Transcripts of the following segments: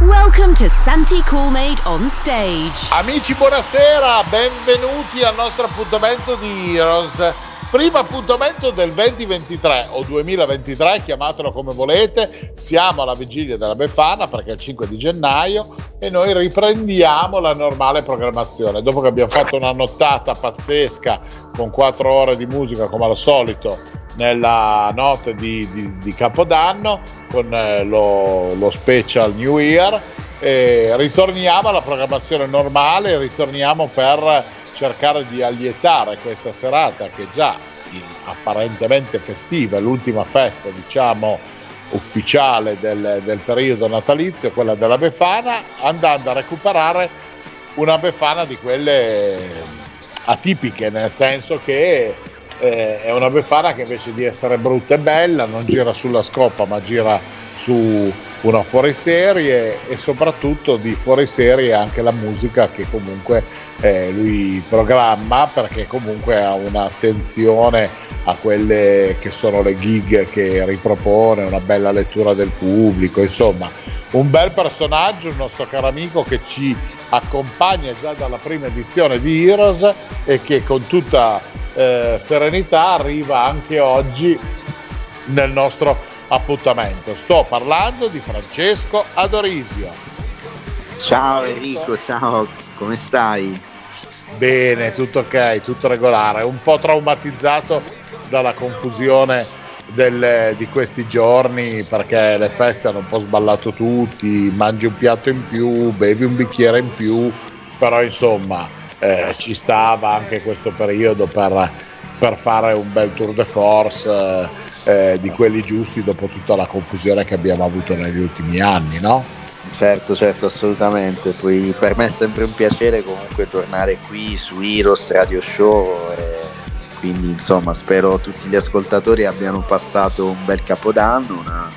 Welcome to Santi Coolmade on stage. Amici, buonasera, benvenuti al nostro appuntamento di Heroes. Primo appuntamento del 2023 o 2023, chiamatelo come volete. Siamo alla vigilia della Befana perché è il 5 di gennaio e noi riprendiamo la normale programmazione. Dopo che abbiamo fatto una nottata pazzesca con 4 ore di musica come al solito nella notte di, di, di Capodanno con eh, lo, lo, special New Year. E ritorniamo alla programmazione normale, ritorniamo per cercare di allietare questa serata che già in, apparentemente festiva, è l'ultima festa diciamo ufficiale del, del periodo natalizio, quella della Befana, andando a recuperare una Befana di quelle atipiche, nel senso che eh, è una Befana che invece di essere brutta e bella non gira sulla scopa ma gira su una fuoriserie e soprattutto di fuoriserie anche la musica che comunque eh, lui programma perché comunque ha un'attenzione a quelle che sono le gig che ripropone, una bella lettura del pubblico, insomma. Un bel personaggio, il nostro caro amico che ci accompagna già dalla prima edizione di Heroes e che con tutta eh, serenità arriva anche oggi nel nostro appuntamento. Sto parlando di Francesco Adorisio. Ciao Enrico, ciao, come stai? Bene, tutto ok, tutto regolare, un po' traumatizzato dalla confusione del, di questi giorni perché le feste hanno un po' sballato tutti, mangi un piatto in più, bevi un bicchiere in più, però insomma eh, ci stava anche questo periodo per, per, fare un bel tour de force eh, di quelli giusti dopo tutta la confusione che abbiamo avuto negli ultimi anni, no? Certo, certo, assolutamente. Poi per me è sempre un piacere comunque tornare qui su Heroes Radio Show. E quindi insomma spero tutti gli ascoltatori abbiano passato un bel capodanno, una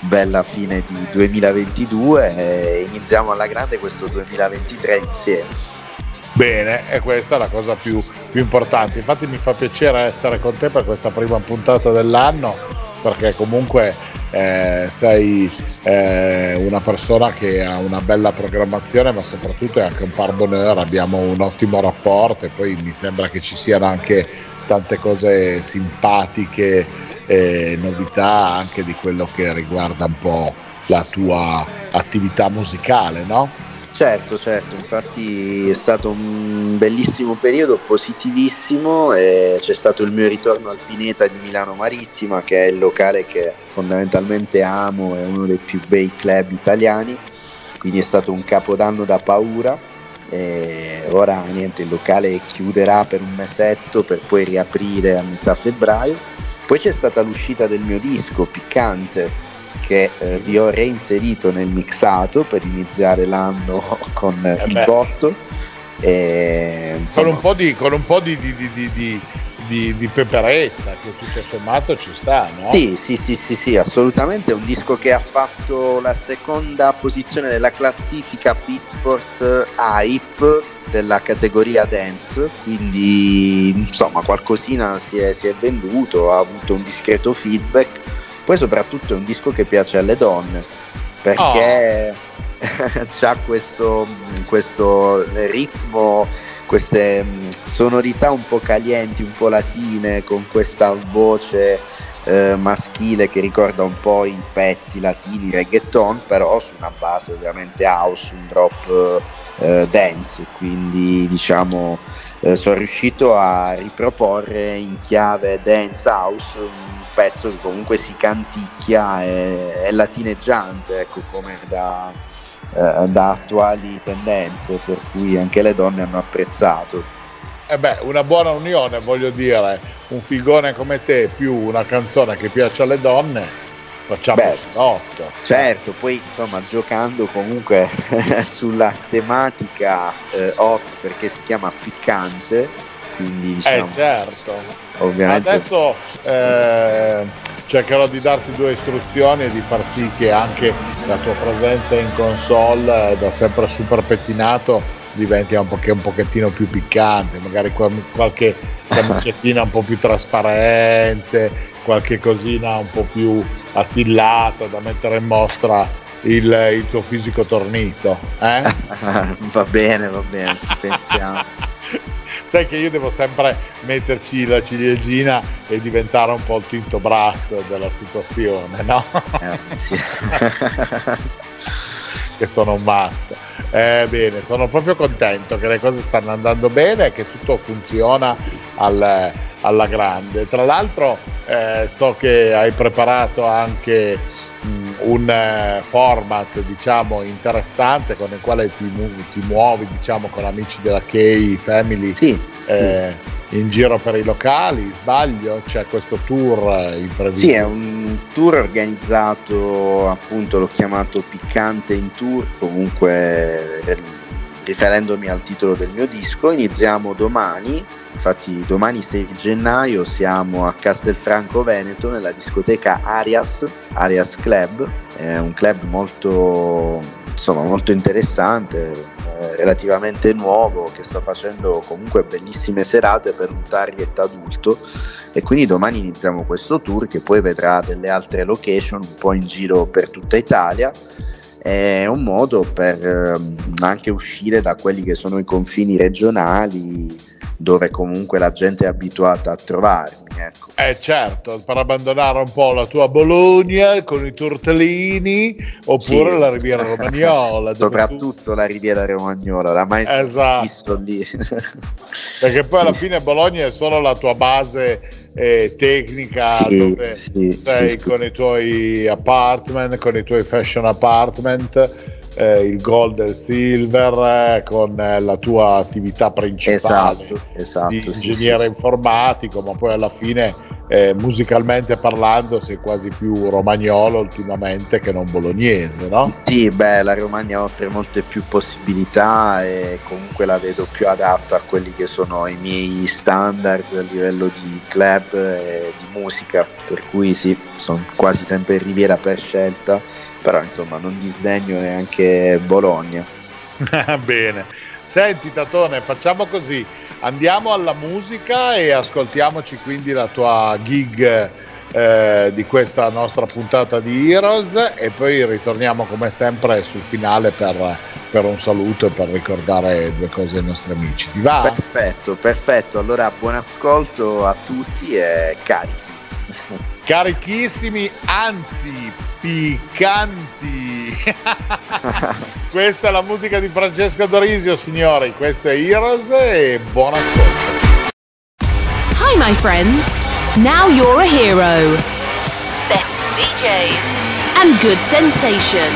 bella fine di 2022 e iniziamo alla grande questo 2023 insieme. Bene, e questa è la cosa più, più importante. Infatti mi fa piacere essere con te per questa prima puntata dell'anno, perché comunque eh, sei eh, una persona che ha una bella programmazione, ma soprattutto è anche un par bonheur, abbiamo un ottimo rapporto e poi mi sembra che ci siano anche tante cose simpatiche e novità anche di quello che riguarda un po' la tua attività musicale, no? Certo, certo, infatti è stato un bellissimo periodo, positivissimo, c'è stato il mio ritorno al Pineta di Milano Marittima, che è il locale che fondamentalmente amo, è uno dei più bei club italiani, quindi è stato un capodanno da paura. E ora niente, il locale chiuderà per un mesetto per poi riaprire a metà febbraio. Poi c'è stata l'uscita del mio disco, Piccante, che eh, vi ho reinserito nel mixato per iniziare l'anno con eh il botto. E, insomma, con un po' di, con un po di, di, di di, di, peperetta che tutto sommato ci sta, no? Sì, sì, sì, sì, sì, assolutamente. È un disco che ha fatto la seconda posizione della classifica Beatport Hype della categoria dance, quindi insomma qualcosina si è, si è venduto, ha avuto un discreto feedback poi soprattutto è un disco che piace alle donne, perché oh. ha questo, questo ritmo, queste mm, sonorità un po' calienti, un po' latine, con questa voce eh, maschile che ricorda un po' i pezzi latini reggaeton, però su una base ovviamente house, un drop eh, dance, quindi diciamo eh, sono riuscito a riproporre in chiave dance house un pezzo che comunque si canticchia e è latineggiante, ecco, come da, eh, da attuali tendenze, per cui anche le donne hanno apprezzato. Eh beh, una buona unione, voglio dire, un figone come te più una canzone che piace alle donne, facciamo Beh, otto. Certo, poi insomma giocando comunque sulla tematica eh, hot perché si chiama piccante, quindi diciamo, eh certo. Ovviamente. Adesso eh, cercherò di darti due istruzioni e di far sì che anche la tua presenza in console eh, da sempre super pettinato diventi un, po- un pochettino più piccante, magari qualche camicettina un po' più trasparente, qualche cosina un po' più attillata da mettere in mostra il, il tuo fisico tornito. Eh? va bene, va bene, pensiamo. Sai che io devo sempre metterci la ciliegina e diventare un po' il tinto brass della situazione, no? Eh, sì. che sono un matto. Eh, bene, sono proprio contento che le cose stanno andando bene e che tutto funziona al, alla grande. Tra l'altro eh, so che hai preparato anche un eh, format diciamo interessante con il quale ti, ti muovi diciamo con amici della K Family sì, eh, sì in giro per i locali, sbaglio? C'è questo tour eh, in previsione? Sì, è un tour organizzato, appunto l'ho chiamato Piccante in Tour, comunque riferendomi al titolo del mio disco. Iniziamo domani, infatti domani 6 gennaio siamo a Castelfranco Veneto nella discoteca Arias, Arias Club, è un club molto, insomma, molto interessante, eh, relativamente nuovo che sta facendo comunque bellissime serate per un target adulto e quindi domani iniziamo questo tour che poi vedrà delle altre location un po' in giro per tutta Italia è un modo per ehm, anche uscire da quelli che sono i confini regionali dove comunque la gente è abituata a trovarmi. Ecco. Eh certo, per abbandonare un po' la tua Bologna con i tortellini oppure sì. la Riviera Romagnola. Soprattutto tu... la Riviera Romagnola, la mai esatto. visto lì. Perché poi sì. alla fine Bologna è solo la tua base eh, tecnica sì, dove sei con i tuoi apartment, con i tuoi fashion apartment eh, il gold e il silver eh, con eh, la tua attività principale esatto, esatto, di ingegnere sì, informatico, ma poi alla fine eh, musicalmente parlando sei quasi più romagnolo ultimamente che non bolognese, no? Sì, beh, la Romagna offre molte più possibilità e comunque la vedo più adatta a quelli che sono i miei standard a livello di club e di musica, per cui sì, sono quasi sempre in Riviera per scelta però insomma non disdegno neanche Bologna. Bene, senti Tatone, facciamo così, andiamo alla musica e ascoltiamoci quindi la tua gig eh, di questa nostra puntata di Heroes e poi ritorniamo come sempre sul finale per, per, un saluto e per ricordare due cose ai nostri amici. Ti va? Perfetto, perfetto. Allora buon ascolto a tutti e carichi. Carichissimi, anzi piccanti. Questa è la musica di Francesca Dorisio, signori. Questa è Heroes e buon ascolto. Hi my friends. Now you're a hero. Best DJs and good sensation.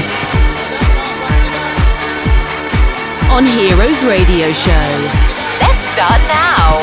On Heroes Radio Show. Let's start now.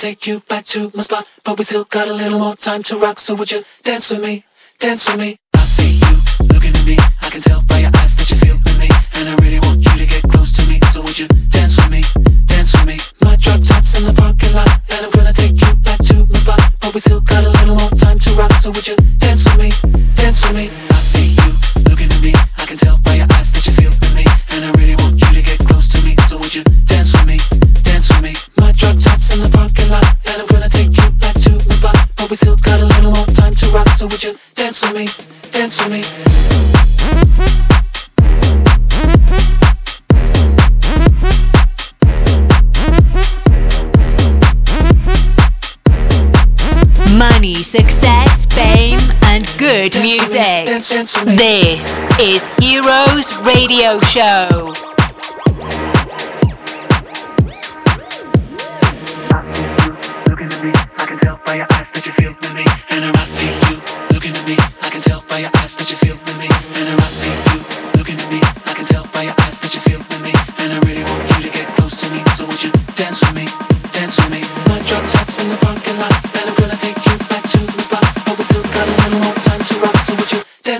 take you back to my spot, but we still got a little more time to rock. So would you dance with me? Dance with me. success, fame, and good music. This is Heroes Radio Show. I can tell by your eyes.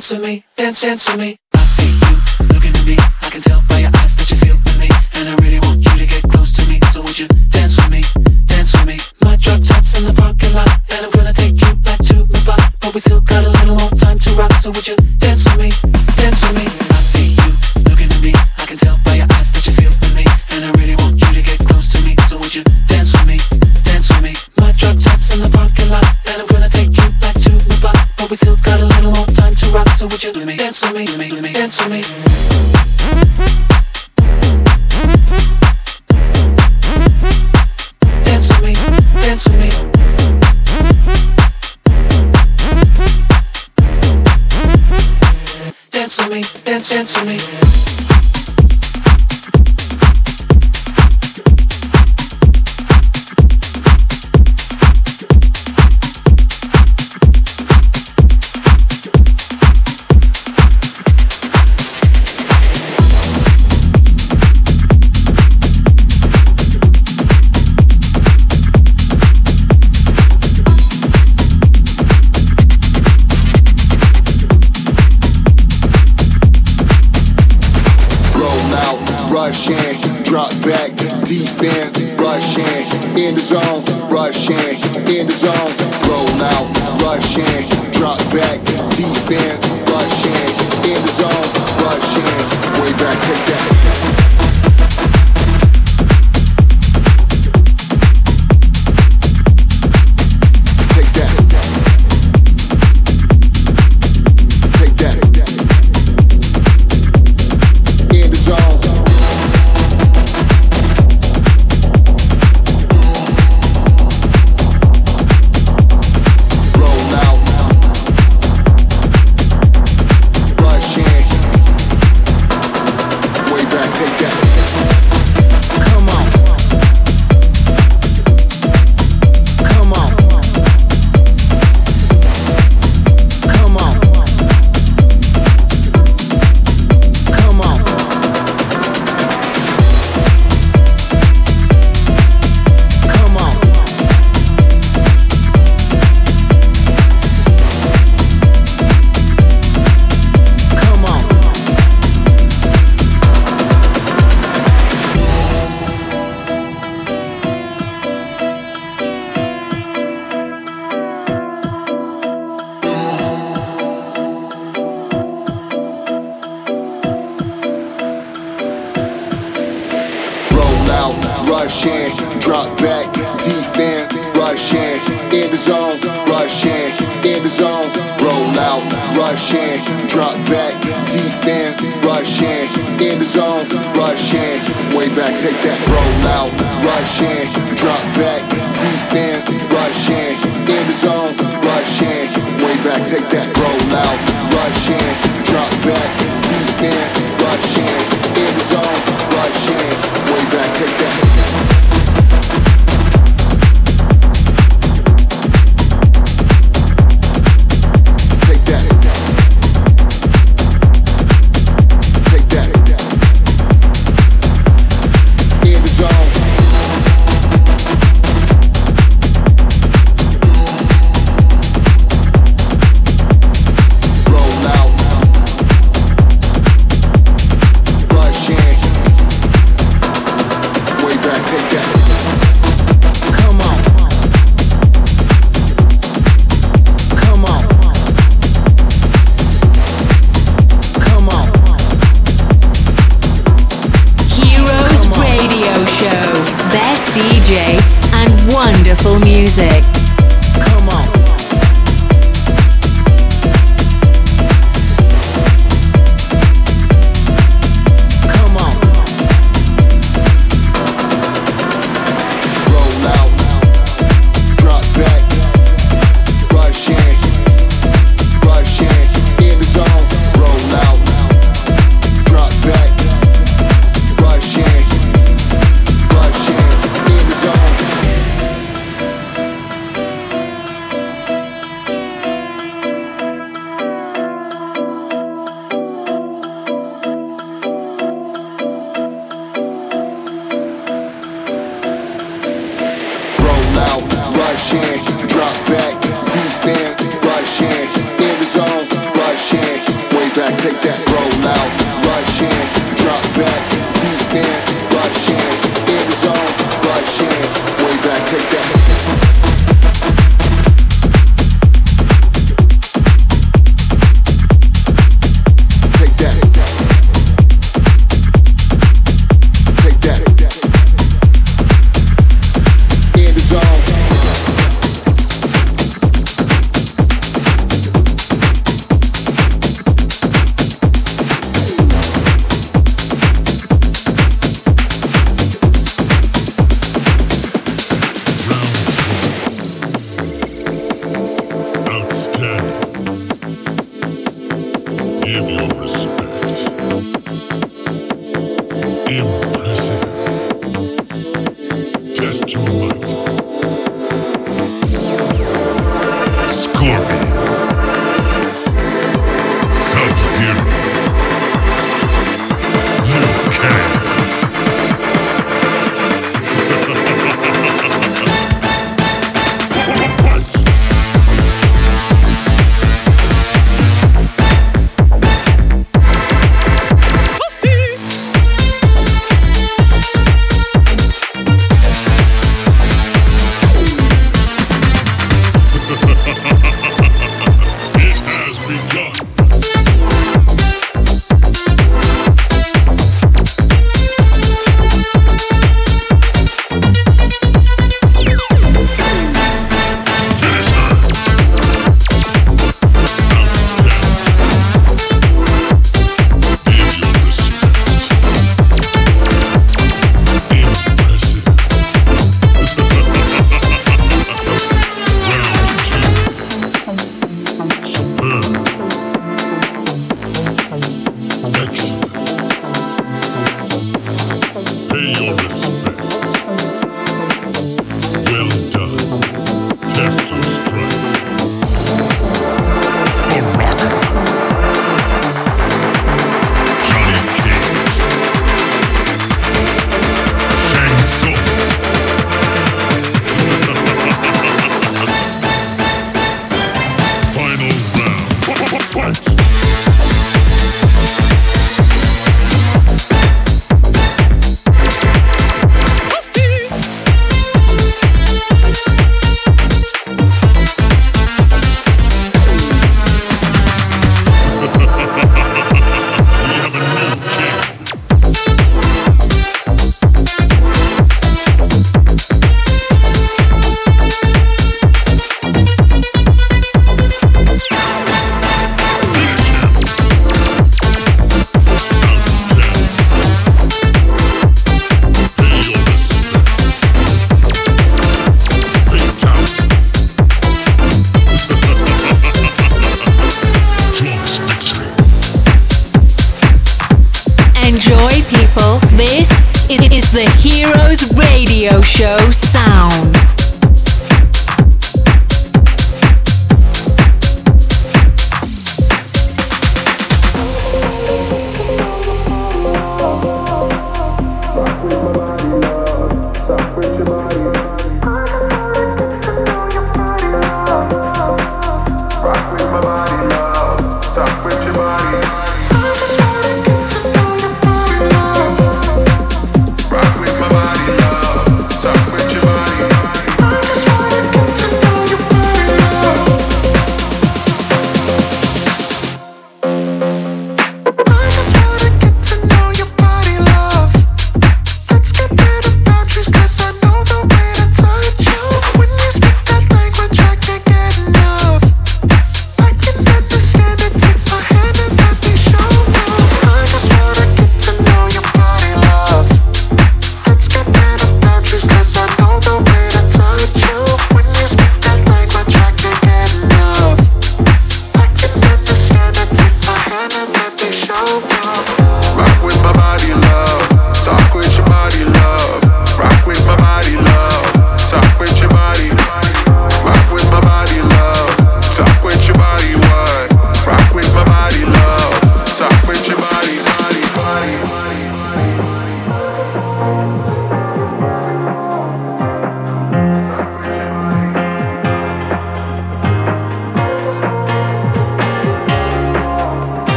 dance with me, dance, dance with me. I see you looking at me, I can tell by your eyes that you feel for me, and I really want you to get close to me. So would you dance with me, dance with me? My drop top's in the parking lot, and I'm gonna take you back to my spot, but we still got a little more time to rock. So would you dance with me, dance with me? Dance with you do to me? Dance for me, do me, do me, dance for me. dance, dance for me. Russian, in the zone, Russian, in the zone, roll out, Russian, drop back, defend, Russian, in the zone, Russian, way back, take that, roll out, Russian, drop back, defend, Russian, in the zone, Russian, way back, take that, roll out, Russian, drop back, defend, Russian, in the zone, Russian, way back, take that. Take that, roll out,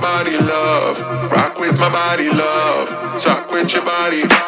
body love. Rock with my body love. Talk with your body.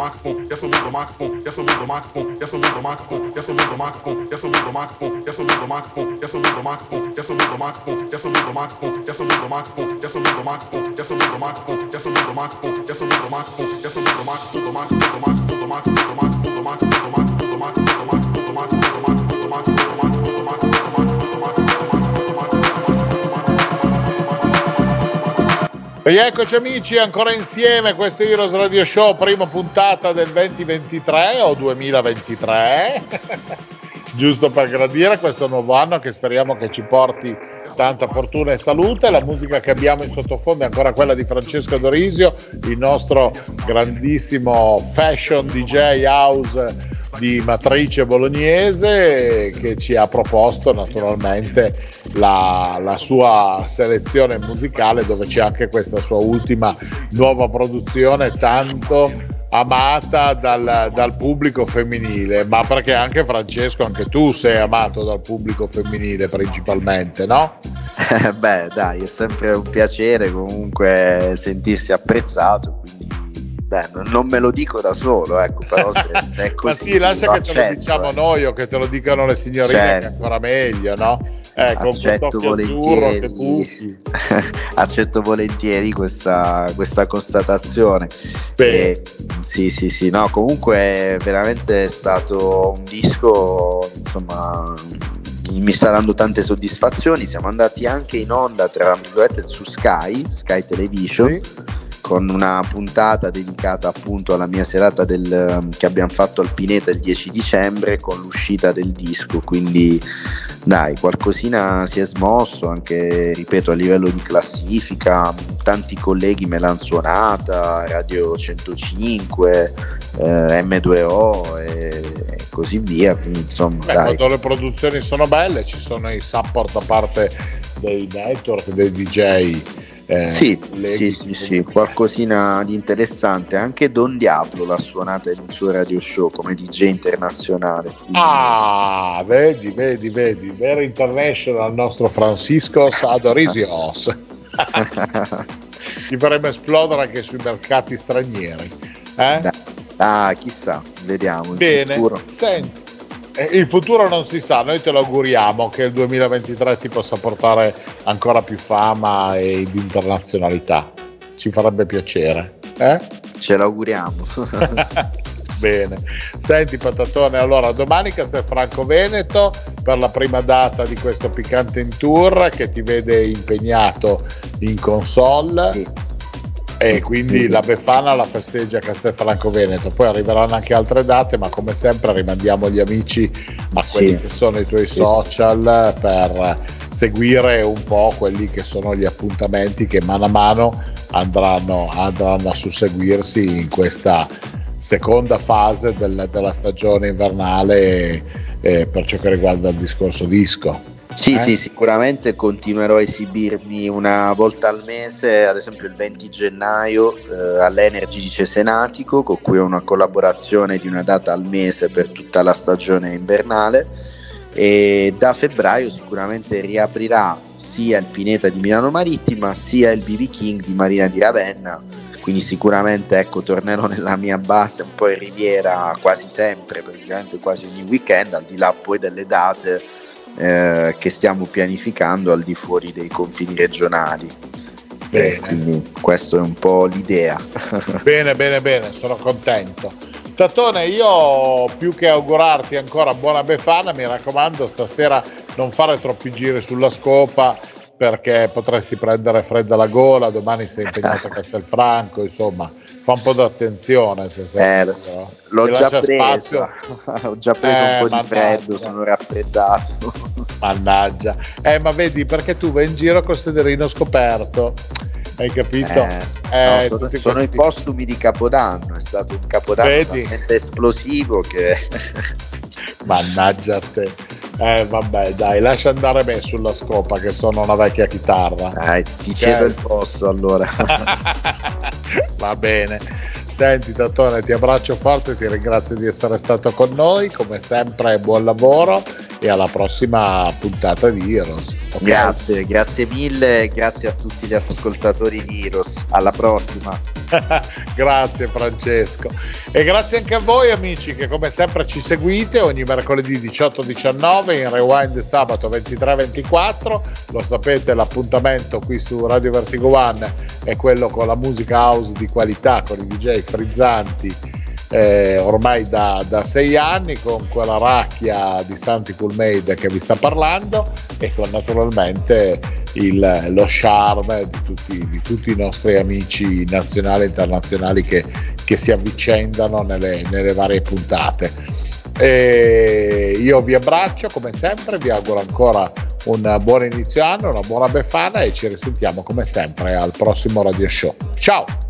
microphone. That's a little microphone. That's a little microphone. That's a little microphone. That's a little microphone. That's a little microphone. That's a little microphone. That's a little microphone. That's a little microphone. That's a little microphone. That's a little microphone. That's a little microphone. That's a little microphone. That's a little microphone. That's a little microphone. That's a little microphone. The microphone. The microphone. The microphone. The microphone. The microphone. The microphone. Rieccoci amici, ancora insieme, questo Heroes Radio Show, prima puntata del 2023 o 2023, giusto per gradire questo nuovo anno che speriamo che ci porti tanta fortuna e salute. La musica che abbiamo in sottofondo è ancora quella di Francesco Dorisio, il nostro grandissimo fashion DJ house di matrice bolognese che ci ha proposto naturalmente la, la, sua selezione musicale dove c'è anche questa sua ultima nuova produzione tanto amata dal, dal pubblico femminile ma perché anche Francesco anche tu sei amato dal pubblico femminile principalmente no? Eh, Beh, dai, è sempre un piacere comunque sentirsi apprezzato, quindi beh, non, me lo dico da solo, ecco, però se, se è così, Ma sì, lascia che te lo diciamo eh. noi o che te lo dicano le signorine Certo. che sarà meglio, no? Eh, con accetto volentieri, accetto volentieri questa, questa constatazione. E, sì, sì, sì, no, comunque è veramente stato un disco, insomma, mi sta dando tante soddisfazioni. Siamo andati anche in onda tra virgolette su Sky, Sky Television. Sì. Con una puntata dedicata appunto alla mia serata del- che abbiamo fatto al Pineta il 10 dicembre con l'uscita del disco, quindi dai, qualcosina si è smosso anche, ripeto, a livello di classifica, tanti colleghi me l'hanno suonata, Radio 105, eh, M2O e così via, quindi insomma Beh, dai. quando le produzioni sono belle ci sono i support da parte dei network, dei DJ. Eh, Sì, sì, sì, sì, qualcosina di interessante. Anche Don Diablo l'ha suonata in un suo radio show come DJ internazionale. quindi- Ah, vedi, vedi, vedi, Very International, il nostro Francisco Adorisios. Ti faremo esplodere anche sui mercati stranieri. Eh? ah, chissà, vediamo. Bene, senti, il futuro non si sa, noi te lo auguriamo che il 2023 ti possa portare ancora più fama e di internazionalità. Ci farebbe piacere. Eh? Ce l'auguriamo. Bene, senti Patatone, allora domani Castelfranco Veneto per la prima data di questo piccante in tour che ti vede impegnato in console Sì. E quindi la Befana la festeggia a Castelfranco Veneto, poi arriveranno anche altre date ma come sempre rimandiamo gli amici a quelli Sì. che sono i tuoi Sì. social per seguire un po' quelli che sono gli appuntamenti che mano a mano andranno, andranno a susseguirsi in questa seconda fase del- della stagione invernale eh, per ciò che riguarda il discorso disco. Sì, Eh? sì, sicuramente continuerò a esibirmi una volta al mese, ad esempio il 20 gennaio eh, all'Energy di Cesenatico, con cui ho una collaborazione di una data al mese per tutta la stagione invernale e da febbraio sicuramente riaprirà sia il Pineta di Milano Marittima sia il BB King di Marina di Ravenna quindi sicuramente ecco tornerò nella mia base un po' in riviera quasi sempre praticamente quasi ogni weekend al di là poi delle date eh, che stiamo pianificando al di fuori dei confini regionali Bene. Eh, quindi questa è un po' l'idea Bene, bene, bene, sono contento. Tatone, io più che augurarti ancora buona Befana, mi raccomando, stasera non fare troppi giri sulla scopa perché potresti prendere fredda la gola, domani sei impegnato a Castelfranco, insomma, fa un po' d'attenzione se sei. Eh, l'ho già preso ho già preso Eh, un po' di mannaggia. freddo sono raffreddato Mannaggia. Eh, ma vedi, perché tu vai in giro col sederino scoperto, hai capito? Eh, Eh, no, sono, tutti sono i postumi di Capodanno, è stato un Capodanno Vedi? talmente esplosivo che Mannaggia a te. Eh vabbè dai, lascia andare me sulla scopa che sono una vecchia chitarra. Dai, ti cedo il posto allora. Va bene. Senti Tatone, ti abbraccio forte, ti ringrazio di essere stato con noi, come sempre buon lavoro e alla prossima puntata di Heroes. ok? Grazie, grazie mille, grazie a tutti gli ascoltatori di Heroes. Alla prossima. grazie Francesco. E grazie anche a voi amici che come sempre ci seguite ogni mercoledì 18-19 in rewind sabato 23-24 lo sapete l'appuntamento qui su Radio Vertigo One è quello con la musica house di qualità con i DJ frizzanti eh, ormai da, da sei anni con quella racchia di Santi Coolmade che vi sta parlando e con naturalmente il- lo charme di tutti, di tutti i nostri amici nazionali e internazionali che, che si avvicendano nelle, nelle varie puntate. E io vi abbraccio come sempre, vi auguro ancora un buon inizio anno, una buona befana e ci risentiamo come sempre al prossimo radio show. Ciao!